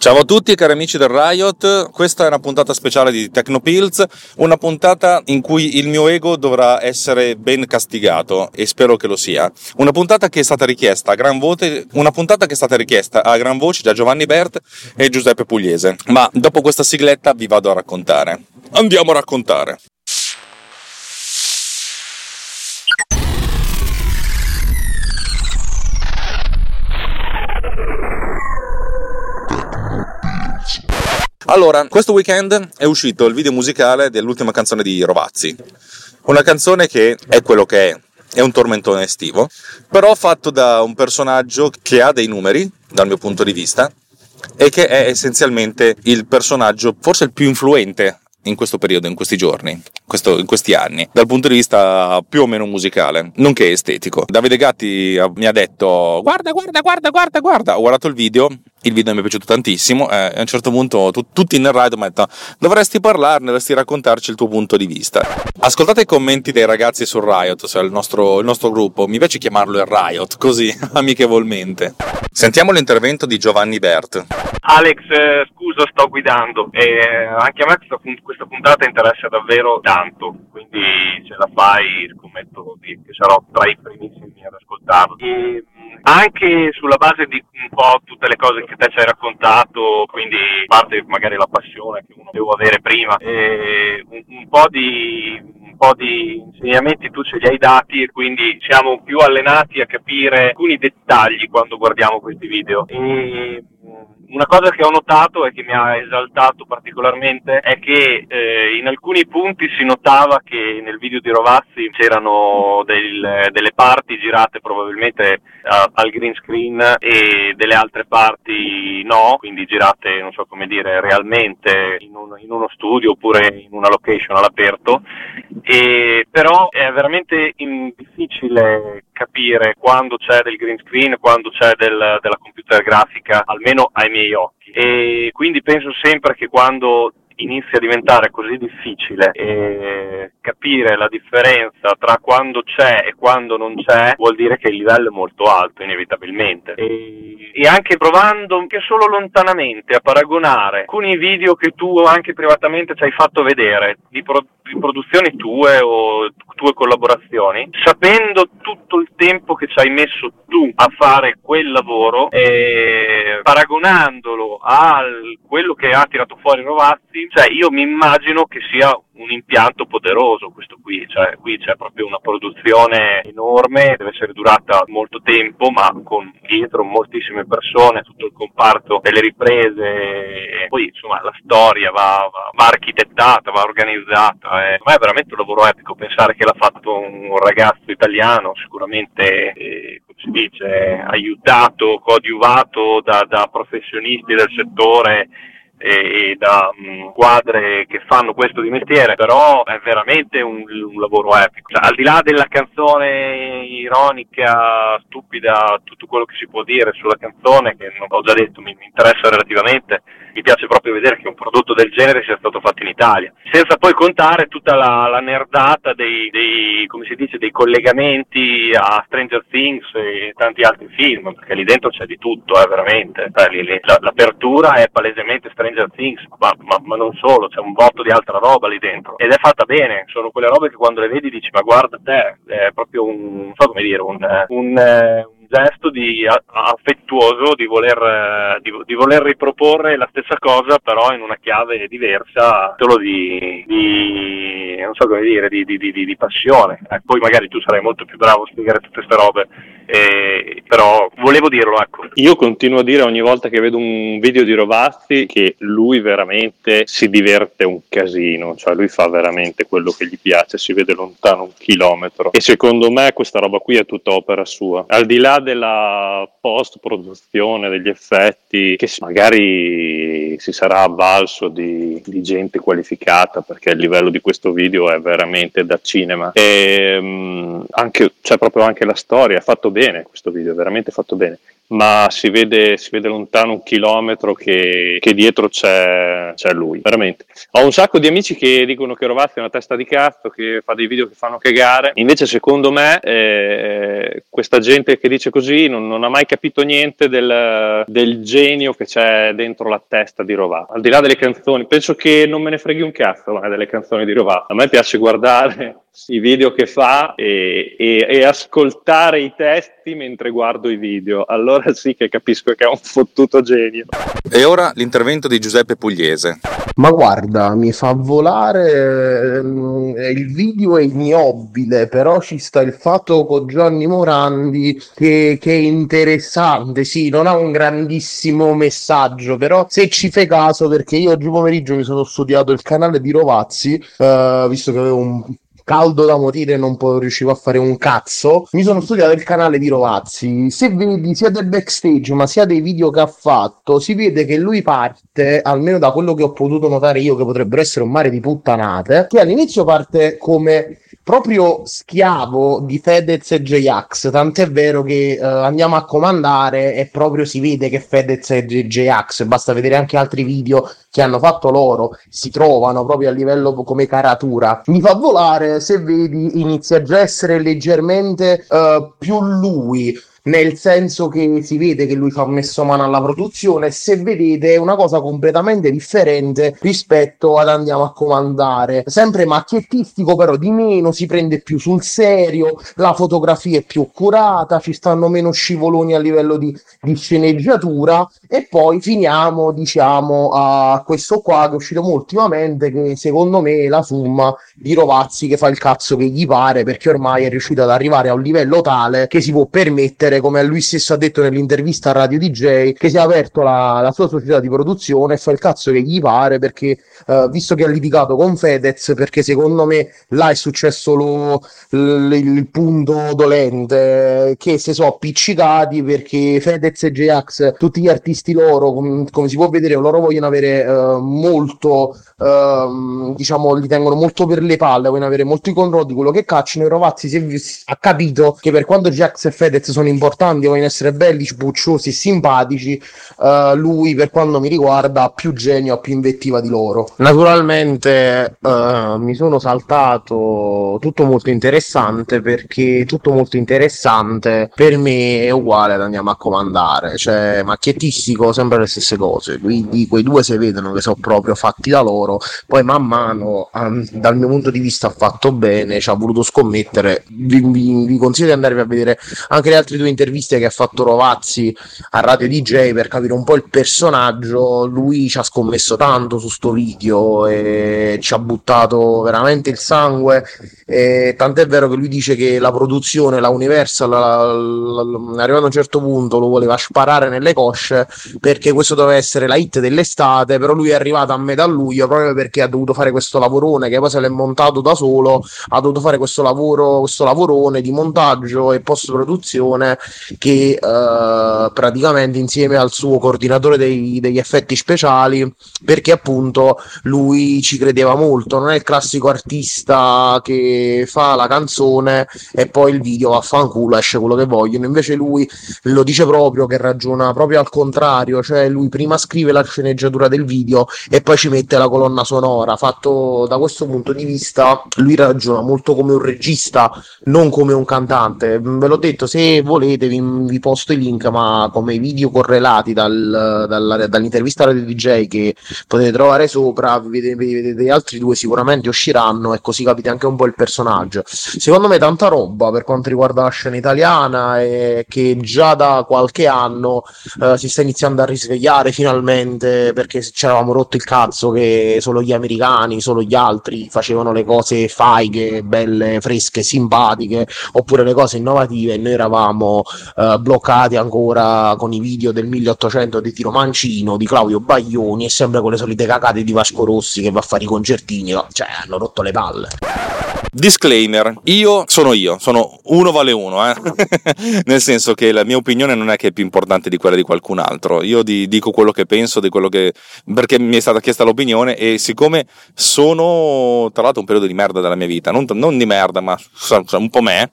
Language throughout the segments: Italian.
Ciao a tutti cari amici del Riot, questa è una puntata speciale di Tecnopills, una puntata in cui il mio ego dovrà essere ben castigato e spero che lo sia. Una puntata che è stata richiesta a gran voce, una puntata che è stata richiesta a gran voce da Giovanni Bert e Giuseppe Pugliese. Ma dopo questa sigletta vi vado a raccontare. Andiamo a raccontare. Allora, questo weekend è uscito il video musicale dell'ultima canzone di Rovazzi. Una canzone che è quello che è, è un tormentone estivo, però fatto da un personaggio che ha dei numeri, dal mio punto di vista, e che è essenzialmente il personaggio forse il più influente in questo periodo, in questi giorni, questo, in questi anni, dal punto di vista più o meno musicale, nonché estetico. Davide Gatti mi ha detto guarda, guarda, guarda, guarda, guarda, ho guardato il video, il video mi è piaciuto tantissimo e a un certo punto tu, tutti nel ride mi hanno detto dovresti parlarne, dovresti raccontarci il tuo punto di vista. Ascoltate i commenti dei ragazzi sul Riot, cioè il nostro, il nostro gruppo, mi piace chiamarlo il Riot, così amichevolmente. Sentiamo l'intervento di Giovanni Bert. Alex, eh, scusa, sto guidando e anche a me questa, questa puntata interessa davvero tanto, quindi ce la fai, scommetto che sarò tra i primissimi ad ascoltarlo. E, anche sulla base di un po' tutte le cose che te ci hai raccontato, quindi parte magari la passione che uno deve avere prima, un, un, po di, po' di insegnamenti tu ce li hai dati e quindi siamo più allenati a capire alcuni dettagli quando guardiamo questi video. E, una cosa che ho notato e che mi ha esaltato particolarmente è che eh, in alcuni punti si notava che nel video di Rovazzi c'erano del, delle parti girate probabilmente uh, al green screen e delle altre parti no, quindi girate, non so come dire, realmente in, un, in uno studio oppure in una location all'aperto. E, però è veramente in, difficile capire quando c'è del green screen, quando c'è del, della computer grafica, almeno ai miei occhi. E quindi penso sempre che quando inizia a diventare così difficile e capire la differenza tra quando c'è e quando non c'è vuol dire che il livello è molto alto inevitabilmente e, e anche provando anche solo lontanamente a paragonare alcuni video che tu anche privatamente ci hai fatto vedere di, pro, di produzioni tue o tue collaborazioni sapendo tutto il tempo che ci hai messo tu a fare quel lavoro e paragonandolo a quello che ha tirato fuori Rovazzi cioè io mi immagino che sia un impianto poderoso questo qui, cioè qui c'è proprio una produzione enorme, deve essere durata molto tempo, ma con dietro moltissime persone, tutto il comparto delle riprese, poi insomma la storia va, va, va architettata, va organizzata, eh. ma è veramente un lavoro epico pensare che l'ha fatto un ragazzo italiano, sicuramente eh, come si dice, aiutato, coadiuvato da, da professionisti del settore e, da mh, mm, squadre che fanno questo di mestiere, però è veramente un, un lavoro epico. Cioè, al di là della canzone ironica, stupida, tutto quello che si può dire sulla canzone, che non ho già detto mi, mi interessa relativamente, mi piace proprio vedere che un prodotto del genere sia stato fatto in Italia. Senza poi contare tutta la, la nerdata dei, dei, come si dice, dei collegamenti a Stranger Things e tanti altri film, perché lì dentro c'è di tutto, eh, veramente. Eh, l'apertura è palesemente Stranger Things, ma, ma, ma, non solo, c'è un botto di altra roba lì dentro. Ed è fatta bene, sono quelle robe che quando le vedi dici ma guarda te, è proprio un, non so come dire, un, un, un gesto di, affettuoso di voler, di, di voler, riproporre la stessa cosa però in una chiave diversa, solo di, di non so come dire, di, di passione. Eh, poi magari tu sarai molto più bravo a spiegare tutte queste robe eh, però volevo dirlo, ecco. Io continuo a dire ogni volta che vedo un video di Rovazzi che lui veramente si diverte un casino, cioè lui fa veramente quello che gli piace, si vede lontano un chilometro e secondo me questa roba qui è tutta opera sua. Al di là della post produzione, degli effetti, che magari si sarà avvalso di, di gente qualificata perché il livello di questo video è veramente da cinema e um, anche, c'è proprio anche la storia, è fatto bene questo video, veramente fatto bene. Ma si vede, si vede lontano un chilometro che, che dietro c'è, c'è, lui, veramente. Ho un sacco di amici che dicono che Rovazzi è una testa di cazzo, che fa dei video che fanno cagare, invece secondo me eh, questa gente che dice così non, non ha mai capito niente del, del, genio che c'è dentro la testa di Rovazzi. Al di là delle canzoni, penso che non me ne freghi un cazzo ma delle canzoni di Rovazzi. A me piace guardare i video che fa e, e, e, ascoltare i testi mentre guardo i video. Allora sì che capisco che è un fottuto genio. E ora l'intervento di Giuseppe Pugliese. Ma guarda, mi fa volare. Eh, il video è ignobile, però ci sta il fatto con Gianni Morandi che, che, è interessante. Sì, non ha un grandissimo messaggio, però se ci fai caso, perché io oggi pomeriggio mi sono studiato il canale di Rovazzi, eh, visto che avevo un caldo da morire non riuscivo a fare un cazzo. Mi sono studiato il canale di Rovazzi. Se vedi sia del backstage ma sia dei video che ha fatto, si vede che lui parte, almeno da quello che ho potuto notare io, che potrebbero essere un mare di puttanate, che all'inizio parte come proprio schiavo di Fedez e J-Ax, tant'è vero che uh, andiamo a comandare e proprio si vede che Fedez e J-Ax, basta vedere anche altri video che hanno fatto loro, si trovano proprio a livello come caratura. Mi fa volare, se vedi, inizia già a essere leggermente uh, più lui, nel senso che si vede che lui fa messo mano alla produzione se vedete è una cosa completamente differente rispetto ad andiamo a comandare. Sempre macchiettistico però di meno si prende più sul serio la fotografia è più curata ci stanno meno scivoloni a livello di, di sceneggiatura e poi finiamo diciamo a questo qua che è uscito ultimamente che secondo me è la summa di Rovazzi che fa il cazzo che gli pare perché ormai è riuscito ad arrivare a un livello tale che si può permettere dire, come lui stesso ha detto nell'intervista a Radio DJ, che si è aperto la, la sua società di produzione e fa il cazzo che gli pare perché, uh, visto che ha litigato con Fedez, perché secondo me là è successo lo, l, il punto dolente, che si sono appiccicati perché Fedez e J-Ax, tutti gli artisti loro, com- come si può vedere, loro vogliono avere uh, molto, uh, diciamo, li tengono molto per le palle, vogliono avere molto i controlli di quello che cacciano. E Rovazzi si è, ha capito che per quanto J-Ax e Fedez sono importanti, vogliono essere belli, pucciosi, simpatici. Uh, lui, per quanto mi riguarda, ha più genio, ha più invettiva di loro. Naturalmente uh, mi sono saltato tutto molto interessante perché tutto molto interessante per me è uguale ad andiamo a comandare, cioè macchiettistico, sempre le stesse cose. Quindi quei due si vedono che sono proprio fatti da loro. Poi man mano, um, dal mio punto di vista, ha fatto bene, ci ha voluto scommettere. Vi, vi, vi consiglio di andarvi a vedere anche le altre due interviste che ha fatto Rovazzi a Radio DJ per capire un po' il personaggio, lui ci ha scommesso tanto su sto video e ci ha buttato veramente il sangue. E tant'è vero che lui dice che la produzione, la Universal, la, la, arrivato a un certo punto lo voleva sparare nelle cosce perché questo doveva essere la hit dell'estate, però lui è arrivato a metà luglio proprio perché ha dovuto fare questo lavorone che poi se l'è montato da solo, ha dovuto fare questo lavoro, questo lavorone di montaggio e post produzione che uh, praticamente insieme al suo coordinatore dei, degli effetti speciali, perché appunto lui ci credeva molto, non è il classico artista che fa la canzone e poi il video vaffanculo esce quello che vogliono, invece lui lo dice proprio che ragiona proprio al contrario, cioè lui prima scrive la sceneggiatura del video e poi ci mette la colonna sonora, fatto da questo punto di vista lui ragiona molto come un regista, non come un cantante, ve l'ho detto, se volete vi, vi posto i link, ma come video correlati dal, dal, dall'intervista radio DJ che potete trovare sopra, vedete, vi vedete altri due sicuramente usciranno e così capite anche un po' il personaggio. Secondo me tanta roba per quanto riguarda la scena italiana e che già da qualche anno eh, si sta iniziando a risvegliare finalmente perché ci eravamo rotto il cazzo che solo gli americani, solo gli altri facevano le cose faighe, belle, fresche, simpatiche oppure le cose innovative e noi eravamo eh, bloccati ancora con i video del 1800 di Tiro Mancino, di Claudio Baglioni e sempre con le solite cacate di Vasco Rossi che va a fare i concertini, cioè hanno rotto le palle. Disclaimer, io sono io, sono uno vale uno, eh? nel senso che la mia opinione non è che è più importante di quella di qualcun altro, io di, dico quello che penso, di quello che, perché mi è stata chiesta l'opinione e siccome sono tra l'altro un periodo di merda della mia vita, non, non di merda ma un po' me,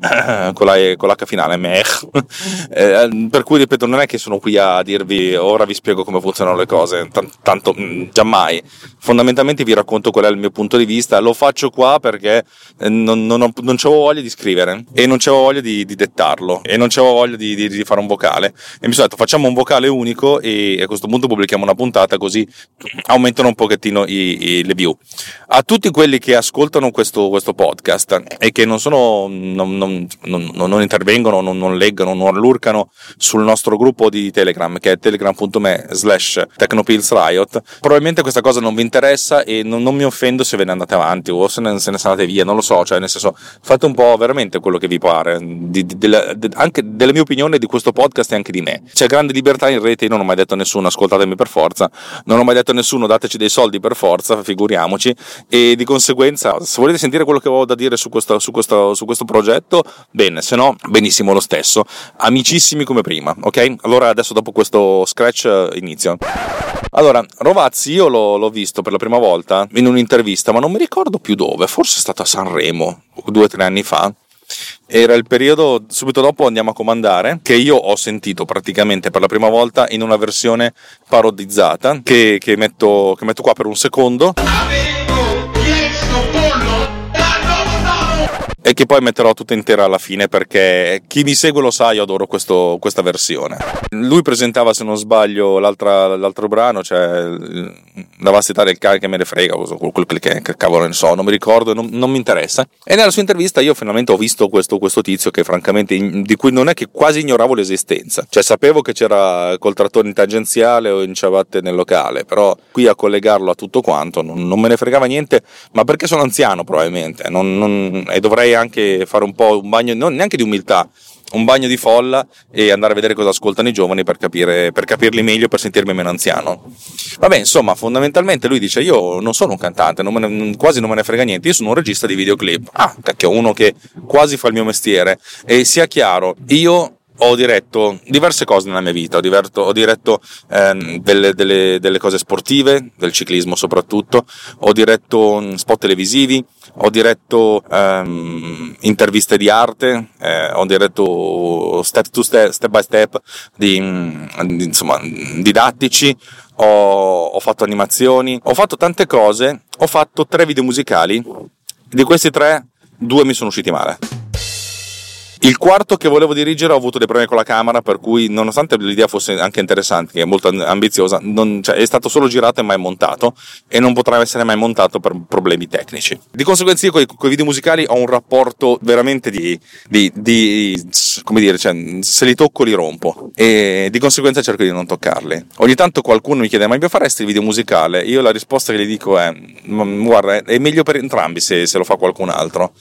con, la, con l'H finale, mech. eh, per cui ripeto, non è che sono qui a dirvi ora vi spiego come funzionano le cose, T- tanto mm, giammai. Fondamentalmente vi racconto qual è il mio punto di vista, lo faccio qua perché eh, non, non, ho, non avevo voglia di scrivere e non avevo voglia di, di, dettarlo e non avevo voglia di, di, di, fare un vocale. E mi sono detto facciamo un vocale unico e a questo punto pubblichiamo una puntata così aumentano un pochettino i, i, le view. A tutti quelli che ascoltano questo, questo podcast e che non sono... Non, non, non, non intervengono, non, leggono, non lurcano sul nostro gruppo di Telegram che è telegram.me slash technopillsriot, probabilmente questa cosa non vi interessa e non, mi offendo se ve ne andate avanti o se ne, se ne andate via, non lo so, cioè nel senso fate un po' veramente quello che vi pare, di, di, della, de, anche della mia opinione di questo podcast e anche di me. C'è grande libertà in rete, io non ho mai detto a nessuno ascoltatemi per forza, non ho mai detto a nessuno dateci dei soldi per forza, figuriamoci, e di conseguenza se volete sentire quello che ho da dire su questo, su questo, su questo progetto fatto, bene, se no, benissimo lo stesso. Amicissimi come prima, ok? Allora adesso dopo questo scratch eh, inizio. Allora, Rovazzi io l'ho, l'ho, visto per la prima volta in un'intervista, ma non mi ricordo più dove, forse è stato a Sanremo, due o tre anni fa. Era il periodo subito dopo Andiamo a comandare, che io ho sentito praticamente per la prima volta in una versione parodizzata, che, che, metto, che metto qua per un secondo. E che poi metterò tutta intera alla fine perché chi mi segue lo sa, io adoro questo, questa versione. Lui presentava, se non sbaglio, l'altro brano, cioè La vastità del cane che me ne frega, quel che, che cavolo ne so, non mi ricordo, non, non, mi interessa. E nella sua intervista io finalmente ho visto questo, questo tizio che francamente, di cui non è che quasi ignoravo l'esistenza. Cioè sapevo che c'era col trattore in tangenziale o in ciabatte nel locale, però qui a collegarlo a tutto quanto non, non me ne fregava niente, ma perché sono anziano probabilmente, non, e dovrei anche fare un po' un bagno, non neanche di umiltà, un bagno di folla e andare a vedere cosa ascoltano i giovani per, capire, per capirli meglio, per sentirmi meno anziano. Vabbè, insomma, fondamentalmente lui dice: Io non sono un cantante, non ne, quasi non me ne frega niente, io sono un regista di videoclip. Ah, cacchio, uno che quasi fa il mio mestiere. E sia chiaro, io ho diretto diverse cose nella mia vita, ho, diverto, ho diretto ehm, delle, delle, delle, cose sportive, del ciclismo soprattutto, ho diretto spot televisivi, ho diretto ehm, interviste di arte, eh, ho diretto step, to step, step by step di, di insomma, didattici, ho, ho fatto animazioni, ho fatto tante cose, ho fatto tre video musicali, di questi tre due mi sono usciti male. Il quarto che volevo dirigere ho avuto dei problemi con la camera, per cui nonostante l'idea fosse anche interessante, che è molto ambiziosa, non, cioè, è stato solo girato e mai montato e non potrà essere mai montato per problemi tecnici. Di conseguenza io con i video musicali ho un rapporto veramente di, di, di come dire, cioè, se li tocco li rompo e di conseguenza cerco di non toccarli. Ogni tanto qualcuno mi chiede ma mi faresti il video musicale? Io la risposta che gli dico è guarda è meglio per entrambi se, se lo fa qualcun altro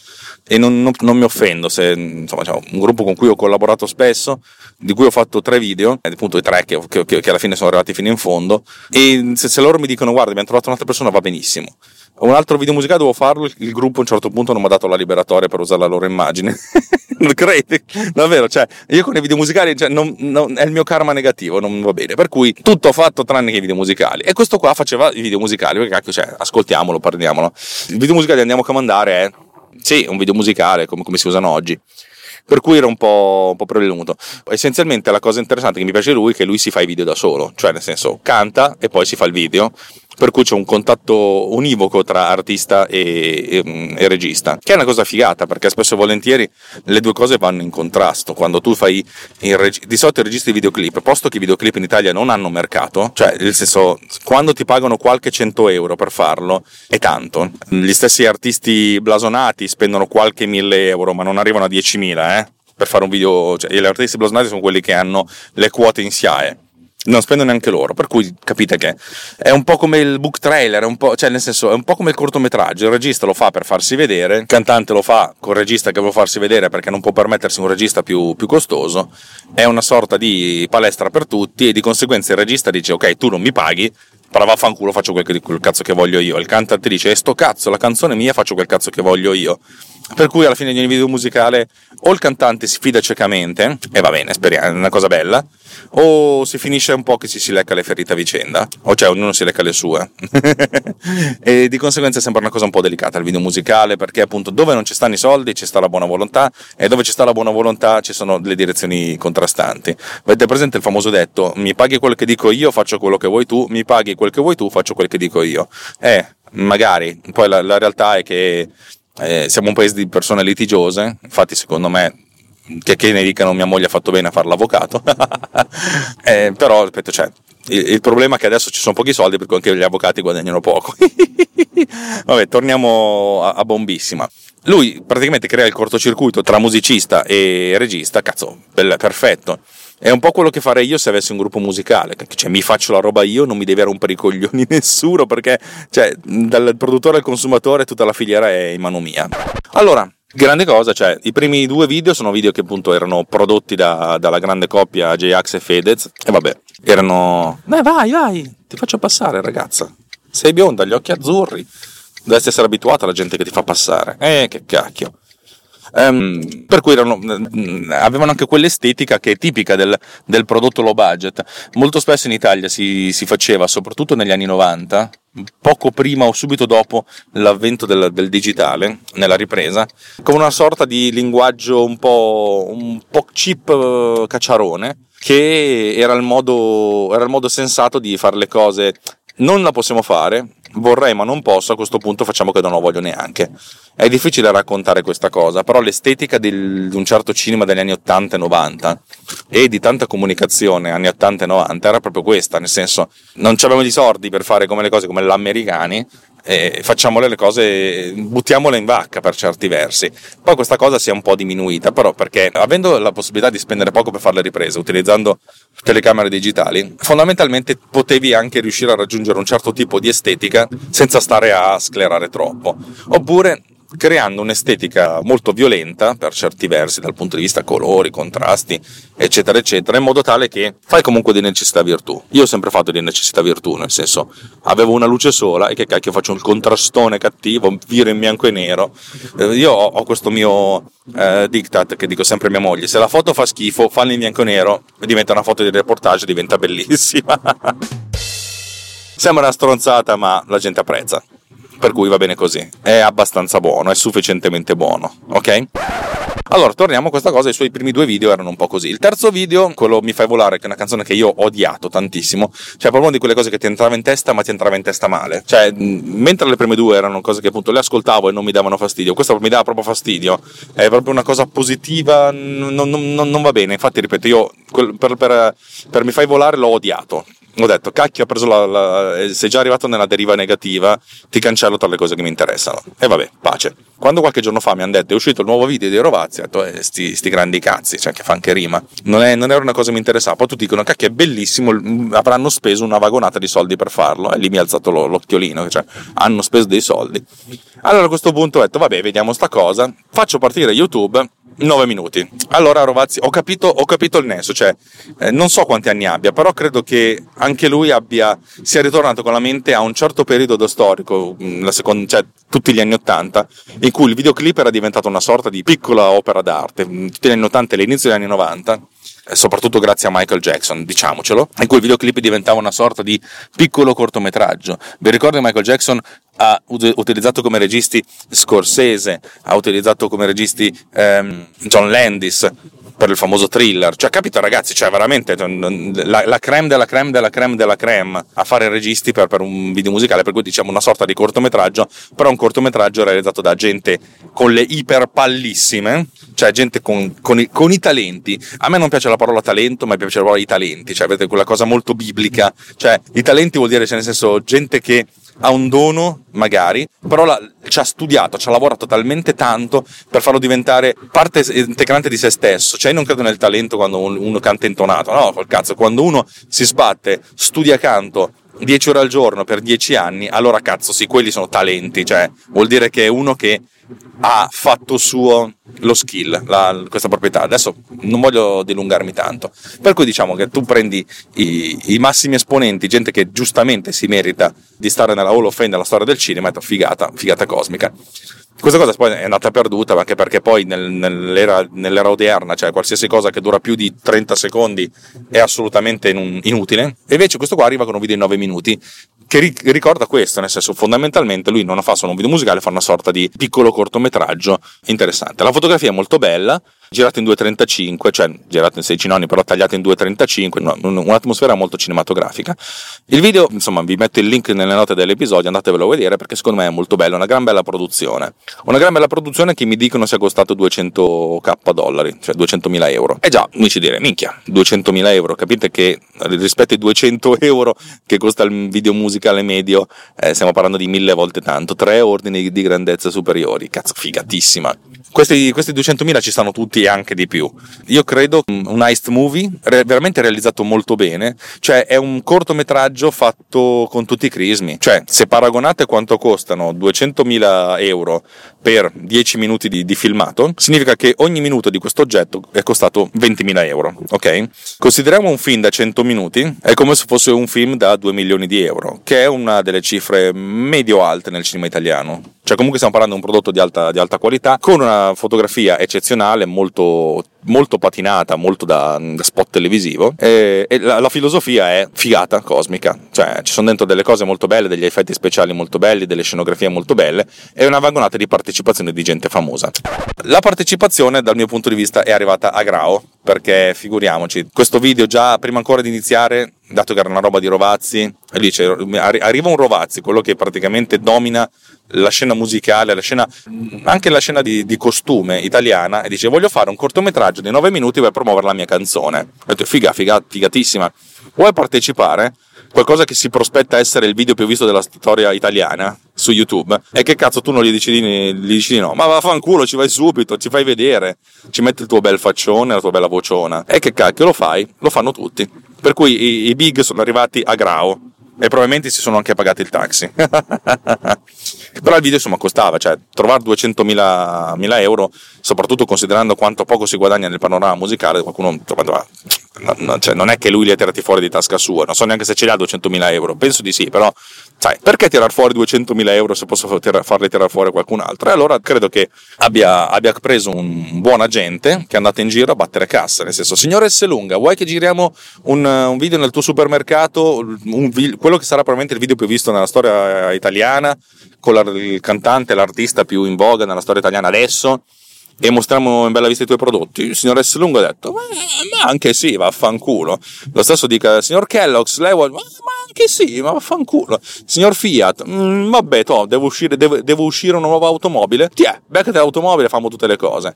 e non, non, non mi offendo se insomma c'è un gruppo con cui ho collaborato spesso di cui ho fatto tre video appunto i tre che, che, che alla fine sono arrivati fino in fondo e se, se loro mi dicono guarda abbiamo trovato un'altra persona va benissimo un altro video musicale dovevo farlo, il gruppo a un certo punto non mi ha dato la liberatoria per usare la loro immagine. non credi? Davvero, cioè, io con i video musicali cioè, non, non, è il mio karma negativo, non va bene. Per cui tutto ho fatto tranne che i video musicali. E questo qua faceva i video musicali, perché cacchio, cioè, ascoltiamolo, parliamolo. Il video musicale Andiamo a comandare è sì, un video musicale come, come si usano oggi. Per cui era un po', un po' prevenuto. Essenzialmente la cosa interessante che mi piace di lui è che lui si fa i video da solo, cioè nel senso canta e poi si fa il video per cui c'è un contatto univoco tra artista e, e, e, regista, che è una cosa figata perché spesso e volentieri le due cose vanno in contrasto. Quando tu fai reg- di solito i registi di videoclip, posto che i videoclip in Italia non hanno mercato, cioè nel senso quando ti pagano qualche 100 euro per farlo è tanto. Gli stessi artisti blasonati spendono qualche 1000 euro, ma non arrivano a 10.000, eh? Per fare un video, cioè, gli artisti blasonati sono quelli che hanno le quote in SIAE non spendono neanche loro, per cui capite che è un po' come il book trailer, è un po', cioè nel senso è un po' come il cortometraggio, il regista lo fa per farsi vedere, il cantante lo fa col regista che vuole farsi vedere perché non può permettersi un regista più, più costoso, è una sorta di palestra per tutti e di conseguenza il regista dice ok tu non mi paghi, però vaffanculo faccio quel, quel cazzo che voglio io, il cantante dice e sto cazzo la canzone mia faccio quel cazzo che voglio io. Per cui alla fine di ogni video musicale o il cantante si fida ciecamente, e va bene, speriamo, è una cosa bella, o si finisce un po' che ci si lecca le ferite a vicenda, o cioè ognuno si lecca le sue. e di conseguenza è sempre una cosa un po' delicata il video musicale, perché appunto dove non ci stanno i soldi ci sta la buona volontà e dove ci sta la buona volontà ci sono le direzioni contrastanti. Avete presente il famoso detto, mi paghi quel che dico io, faccio quello che vuoi tu, mi paghi quel che vuoi tu, faccio quel che dico io. Eh, magari, poi la, la realtà è che eh, siamo un paese di persone litigiose, infatti secondo me che, che ne dicano mia moglie ha fatto bene a fare l'avvocato, eh, però ripeto, cioè, il, il, problema è che adesso ci sono pochi soldi perché anche gli avvocati guadagnano poco. Vabbè, torniamo a, a bombissima. Lui praticamente crea il cortocircuito tra musicista e regista, cazzo, bella, perfetto. È un po' quello che farei io se avessi un gruppo musicale, cioè mi faccio la roba io, non mi deve rompere i coglioni nessuno, perché cioè, dal produttore al consumatore tutta la filiera è in mano mia. Allora, grande cosa, cioè i primi due video sono video che appunto erano prodotti da, dalla grande coppia J-Ax e Fedez, e vabbè, erano... Dai, vai, vai, ti faccio passare ragazza. Sei bionda, gli occhi azzurri. Dovresti essere abituata alla gente che ti fa passare. Eh, che cacchio. Um, per cui erano, mm, avevano anche quell'estetica che è tipica del, del, prodotto low budget. Molto spesso in Italia si, si, faceva, soprattutto negli anni 90, poco prima o subito dopo l'avvento del, del, digitale, nella ripresa, con una sorta di linguaggio un po', un po cheap uh, cacciarone, che era il, modo, era il modo sensato di fare le cose. Non la possiamo fare, vorrei ma non posso, a questo punto facciamo che non lo voglio neanche. È difficile raccontare questa cosa, però l'estetica di un certo cinema degli anni 80 e 90 e di tanta comunicazione anni 80 e 90 era proprio questa, nel senso non avevamo i soldi per fare come le cose come gli americani e facciamole le cose, buttiamole in vacca per certi versi. Poi questa cosa si è un po' diminuita, però perché avendo la possibilità di spendere poco per fare le riprese, utilizzando telecamere digitali, fondamentalmente potevi anche riuscire a raggiungere un certo tipo di estetica senza stare a sclerare troppo. Oppure creando un'estetica molto violenta per certi versi dal punto di vista colori, contrasti, eccetera, eccetera, in modo tale che fai comunque di necessità virtù. Io ho sempre fatto di necessità virtù, nel senso avevo una luce sola e che cacchio faccio un contrastone cattivo, viro in bianco e nero. Eh, io ho, questo mio eh, diktat che dico sempre a mia moglie, se la foto fa schifo, falla in bianco e nero diventa una foto di reportage, diventa bellissima. Sembra una stronzata, ma la gente apprezza per cui va bene così. È abbastanza buono, è sufficientemente buono, ok? Allora, torniamo a questa cosa, i suoi primi due video erano un po' così. Il terzo video, quello Mi fai volare, che è una canzone che io ho odiato tantissimo, cioè proprio una di quelle cose che ti entrava in testa, ma ti entrava in testa male. Cioè, mentre le prime due erano cose che appunto le ascoltavo e non mi davano fastidio, questa mi dava proprio fastidio, è proprio una cosa positiva, non, non, non, va bene. Infatti, ripeto, io per, per, per Mi fai volare l'ho odiato ho detto cacchio ho la, la, eh, sei già arrivato nella deriva negativa ti cancello tra le cose che mi interessano. E vabbè pace. Quando qualche giorno fa mi hanno detto è uscito il nuovo video di Rovazzi ho detto eh, sti, sti, grandi cazzi cioè che fa anche rima. Non, è, non era una cosa che mi interessava. Poi tutti dicono cacchio è bellissimo avranno speso una vagonata di soldi per farlo. E lì mi ha alzato lo, l'occhiolino cioè hanno speso dei soldi. Allora a questo punto ho detto vabbè vediamo sta cosa. Faccio partire YouTube 9 minuti. Allora Rovazzi, ho capito, ho capito il nesso, cioè eh, non so quanti anni abbia, però credo che anche lui abbia, sia ritornato con la mente a un certo periodo storico, mm, seconda, cioè tutti gli anni 80, in cui il videoclip era diventato una sorta di piccola opera d'arte, mm, tutti gli anni 80 e l'inizio degli anni 90 eh, soprattutto grazie a Michael Jackson, diciamocelo, in cui il videoclip diventava una sorta di piccolo cortometraggio. Vi ricordo che Michael Jackson ha utilizzato come registi Scorsese, ha utilizzato come registi ehm, John Landis per il famoso thriller. Cioè, capito ragazzi, cioè veramente la, la creme della creme della creme della creme a fare registi per, per, un video musicale, per cui diciamo una sorta di cortometraggio, però un cortometraggio realizzato da gente con le iperpallissime, cioè gente con, con, i, con, i, talenti. A me non piace la parola talento, ma mi piace la parola i talenti, cioè avete quella cosa molto biblica, cioè i talenti vuol dire, cioè, nel senso, gente che ha un dono, magari, però la, ci ha studiato, ci ha lavorato talmente tanto per farlo diventare parte integrante di se stesso. Cioè, io non credo nel talento quando uno canta intonato, no, col cazzo, quando uno si sbatte, studia canto 10 ore al giorno per 10 anni, allora cazzo, sì, quelli sono talenti, cioè vuol dire che è uno che ha fatto suo lo skill, la, questa proprietà. Adesso non voglio dilungarmi tanto. Per cui diciamo che tu prendi i, i, massimi esponenti, gente che giustamente si merita di stare nella Hall of Fame della storia del cinema, e figata, figata cosmica. Questa cosa poi è andata perduta anche perché poi nel, nell'era, nell'era, odierna, cioè qualsiasi cosa che dura più di 30 secondi è assolutamente inutile. E invece questo qua arriva con un video in 9 minuti che ricorda questo, nel senso fondamentalmente lui non fa solo un video musicale, fa una sorta di piccolo cortometraggio interessante. La fotografia è molto bella, girata in 2.35, cioè girata in 16 nonni, però tagliata in 2.35, un'atmosfera molto cinematografica. Il video, insomma, vi metto il link nelle note dell'episodio, andatevelo a vedere perché secondo me è molto bello, una gran bella produzione. Una gran bella produzione che mi dicono sia costato 200k dollari, cioè 200.000 euro. E già, mi ci dire, minchia, 200.000 euro, capite che rispetto ai 200 euro che costa il video musicale medio, eh, stiamo parlando di mille volte tanto, tre ordini di grandezza superiori, cazzo, figatissima. Questi, questi 200.000 ci stanno tutti e anche di più. Io credo un heist movie veramente realizzato molto bene, cioè è un cortometraggio fatto con tutti i crismi. Cioè, se paragonate quanto costano 200.000 euro per 10 minuti di, di filmato, significa che ogni minuto di questo oggetto è costato 20.000 euro, ok? Consideriamo un film da 100 minuti, è come se fosse un film da 2 milioni di euro, che è una delle cifre medio alte nel cinema italiano. Cioè comunque stiamo parlando di un prodotto di alta, di alta qualità, con una fotografia eccezionale, molto molto patinata, molto da, da spot televisivo. E, e la, la, filosofia è figata cosmica, cioè ci sono dentro delle cose molto belle, degli effetti speciali molto belli, delle scenografie molto belle e una vagonata di partecipazione di gente famosa. La partecipazione, dal mio punto di vista, è arrivata a Grao, perché figuriamoci, questo video già prima ancora di iniziare, dato che era una roba di Rovazzi, lì arriva un Rovazzi, quello che praticamente domina la scena musicale, la scena, anche la scena di, di, costume italiana e dice voglio fare un cortometraggio di 9 minuti per promuovere la mia canzone. Ho detto figa, figa, figatissima. Vuoi partecipare? Qualcosa che si prospetta essere il video più visto della storia italiana su YouTube. E che cazzo tu non gli dici, gli dici di no? Ma vaffanculo, ci vai subito, ci fai vedere, ci metti il tuo bel faccione, la tua bella vociona. E che cacchio lo fai? Lo fanno tutti. Per cui i, i big sono arrivati a Grao e probabilmente si sono anche pagati il taxi. Però il video insomma costava, cioè trovare 200.000 euro, soprattutto considerando quanto poco si guadagna nel panorama musicale, qualcuno trovava no, cioè, non è che lui li ha tirati fuori di tasca sua, non so neanche se ce li ha 200.000 euro, penso di sì, però sai, perché tirar fuori 200.000 euro se posso farli tirare fuori qualcun altro? E allora credo che abbia, abbia, preso un buon agente che è andato in giro a battere cassa, nel senso, signore Lunga, vuoi che giriamo un, un video nel tuo supermercato, vi- quello che sarà probabilmente il video più visto nella storia italiana, con la, il cantante, l'artista più in voga nella storia italiana adesso? e mostriamo in bella vista i tuoi prodotti. Il signor S. Lungo ha detto, ma, anche sì, vaffanculo. Lo stesso dica, signor Kellogg's, lei vuole, ma, anche sì, ma vaffanculo. Signor Fiat, mm, vabbè, to, devo uscire, devo, devo uscire una nuova automobile. Tiè, beccate l'automobile, famo tutte le cose.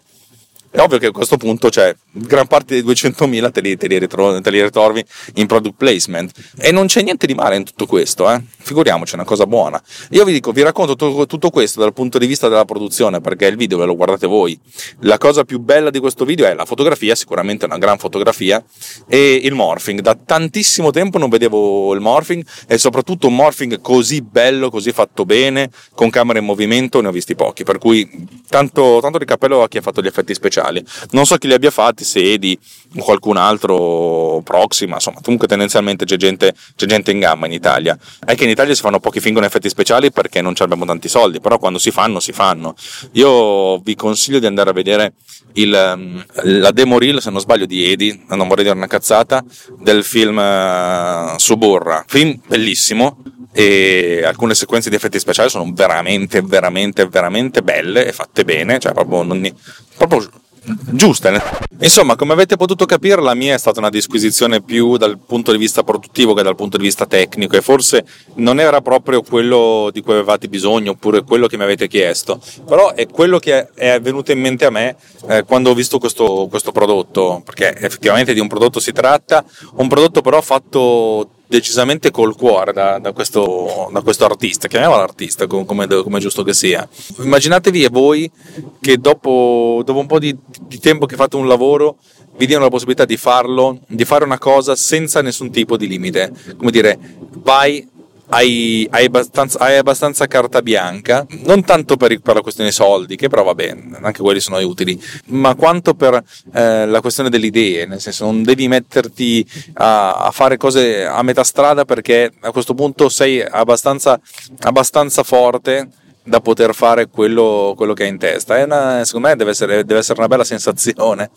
È ovvio che a questo punto, cioè, gran parte dei 200.000 te li, te, li ritro- te li, ritrovi in product placement. E non c'è niente di male in tutto questo, eh? Figuriamoci, è una cosa buona. Io vi dico, vi racconto tutto, tutto questo dal punto di vista della produzione, perché il video ve lo guardate voi. La cosa più bella di questo video è la fotografia, sicuramente una gran fotografia, e il morphing. Da tantissimo tempo non vedevo il morphing, e soprattutto un morphing così bello, così fatto bene, con camera in movimento, ne ho visti pochi. Per cui, tanto, tanto di cappello a chi ha fatto gli effetti speciali speciali. Non so chi li abbia fatti, se Edi o qualcun altro proxima, insomma, comunque tendenzialmente c'è gente, c'è gente in gamma in Italia. È che in Italia si fanno pochi film con effetti speciali perché non abbiamo tanti soldi, però quando si fanno, si fanno. Io vi consiglio di andare a vedere il, ehm, la demo reel, se non sbaglio, di Edi, non vorrei dire una cazzata, del film uh, Suburra. Film bellissimo, e alcune sequenze di effetti speciali sono veramente, veramente, veramente belle e fatte bene, cioè proprio, non, proprio giuste. Insomma, come avete potuto capire, la mia è stata una disquisizione più dal punto di vista produttivo che dal punto di vista tecnico e forse non era proprio quello di cui avevate bisogno oppure quello che mi avete chiesto, però è quello che è venuto in mente a me eh, quando ho visto questo, questo prodotto, perché effettivamente di un prodotto si tratta, un prodotto però fatto decisamente col cuore da, da, questo, da questo, artista, chiamiamolo artista come, come, è giusto che sia. Immaginatevi e voi che dopo, dopo un po' di, di tempo che fate un lavoro vi diano la possibilità di farlo, di fare una cosa senza nessun tipo di limite. Come dire, vai hai, hai, abbastanza, hai, abbastanza, carta bianca, non tanto per, per, la questione soldi, che però va bene, anche quelli sono utili, ma quanto per eh, la questione delle idee, nel senso non devi metterti a, a, fare cose a metà strada perché a questo punto sei abbastanza, abbastanza forte da poter fare quello, quello che hai in testa. Una, secondo me deve essere, deve essere, una bella sensazione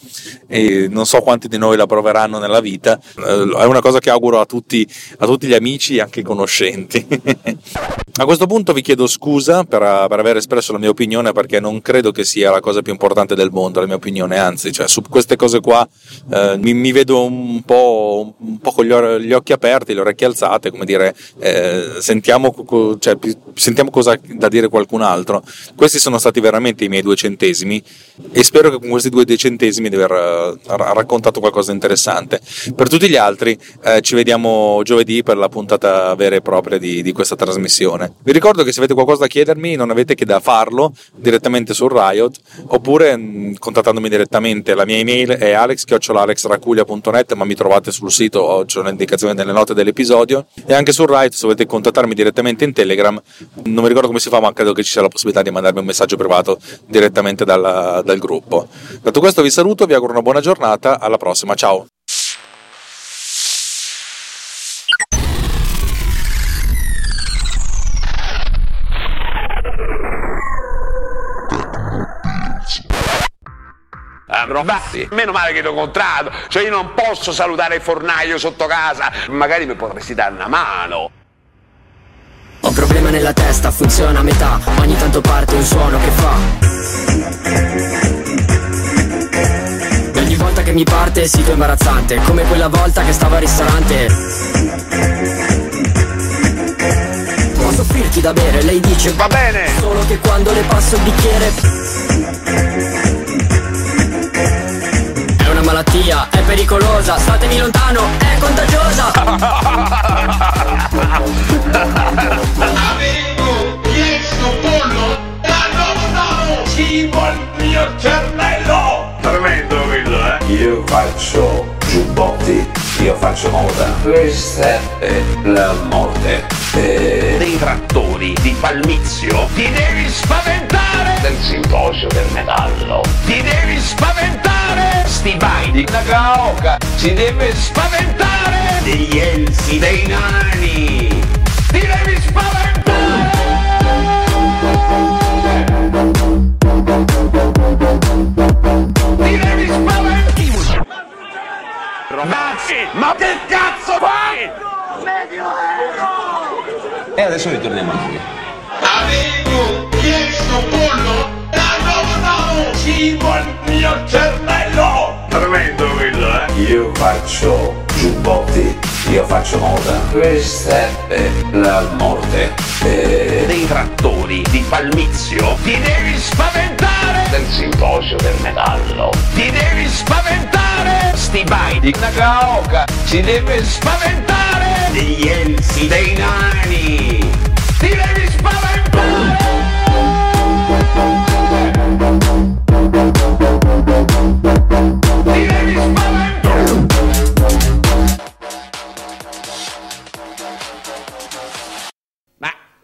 e non so quanti di noi la proveranno nella vita. Eh, è una cosa che auguro a tutti, a tutti gli amici e anche i conoscenti. a questo punto vi chiedo scusa per, per, aver espresso la mia opinione perché non credo che sia la cosa più importante del mondo, la mia opinione, anzi, cioè, su queste cose qua eh, mi, mi, vedo un po', un po con gli, occhi aperti, le orecchie alzate, come dire, eh, sentiamo, cioè, sentiamo cosa da dire qualcun altro. Questi sono stati veramente i miei due centesimi e spero che con questi due centesimi di aver uh, raccontato qualcosa di interessante. Per tutti gli altri eh, ci vediamo giovedì per la puntata vera e propria di, di, questa trasmissione. Vi ricordo che se avete qualcosa da chiedermi non avete che da farlo direttamente su Riot oppure mh, mm, contattandomi direttamente. La mia email è alex.alexraculia.net ma mi trovate sul sito, ho l'indicazione nelle note dell'episodio e anche su Riot se volete contattarmi direttamente in Telegram. Non mi ricordo come si fa ma credo che ci sia la possibilità di mandarmi un messaggio privato direttamente dalla, dal gruppo. Detto questo vi saluto, vi auguro una buona giornata, alla prossima, ciao! Rossi. Meno male che ti ho incontrato, cioè io non posso salutare il fornaio sotto casa, magari mi potresti dare una mano. Ho un problema nella testa, funziona a metà, ogni tanto parte un suono che fa. Ogni volta che mi parte sito imbarazzante, come quella volta che stavo al ristorante. Posso offrirti da bere, lei dice va bene, solo che quando le passo il bicchiere pericolosa, statemi lontano, è contagiosa. Avevo chiesto pollo da non cibo al mio cervello. Tremendo quello, eh. Io faccio giubbotti, io faccio moda. Questa è la morte. E... Dei trattori di Palmizio. Ti devi spaventare del simposio del metallo. Ti devi spaventare Stibai di Nagaoka. Si deve spaventare degli elfi, dei nani. Ti devi spaventare. Ti devi spaventare. Ragazzi, ma che cazzo fai? E adesso ritorniamo a noi. Avevo chiesto pollo da non cibo al mio cervello. Tremendo quello, eh. Io faccio giubbotti, io faccio moda. Questa è la morte. E... Dei trattori di Palmizio. Ti devi spaventare del simposio del metallo. Ti devi spaventare Stibai di Nagaoka. Si deve spaventare degli elfi, dei nani. Ti devi spaventare.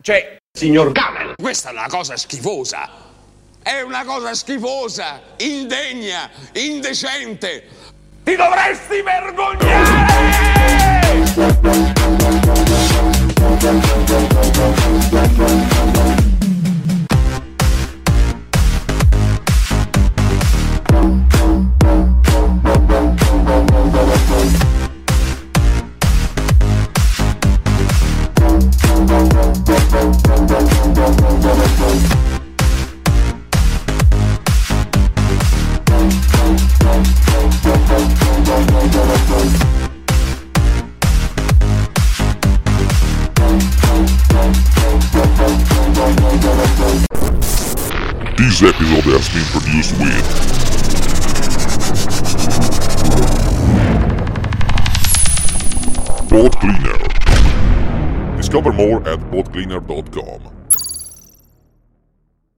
Cioè, signor Camel, questa è una cosa schifosa. È una cosa schifosa, indegna, indecente. Ti dovresti vergognare!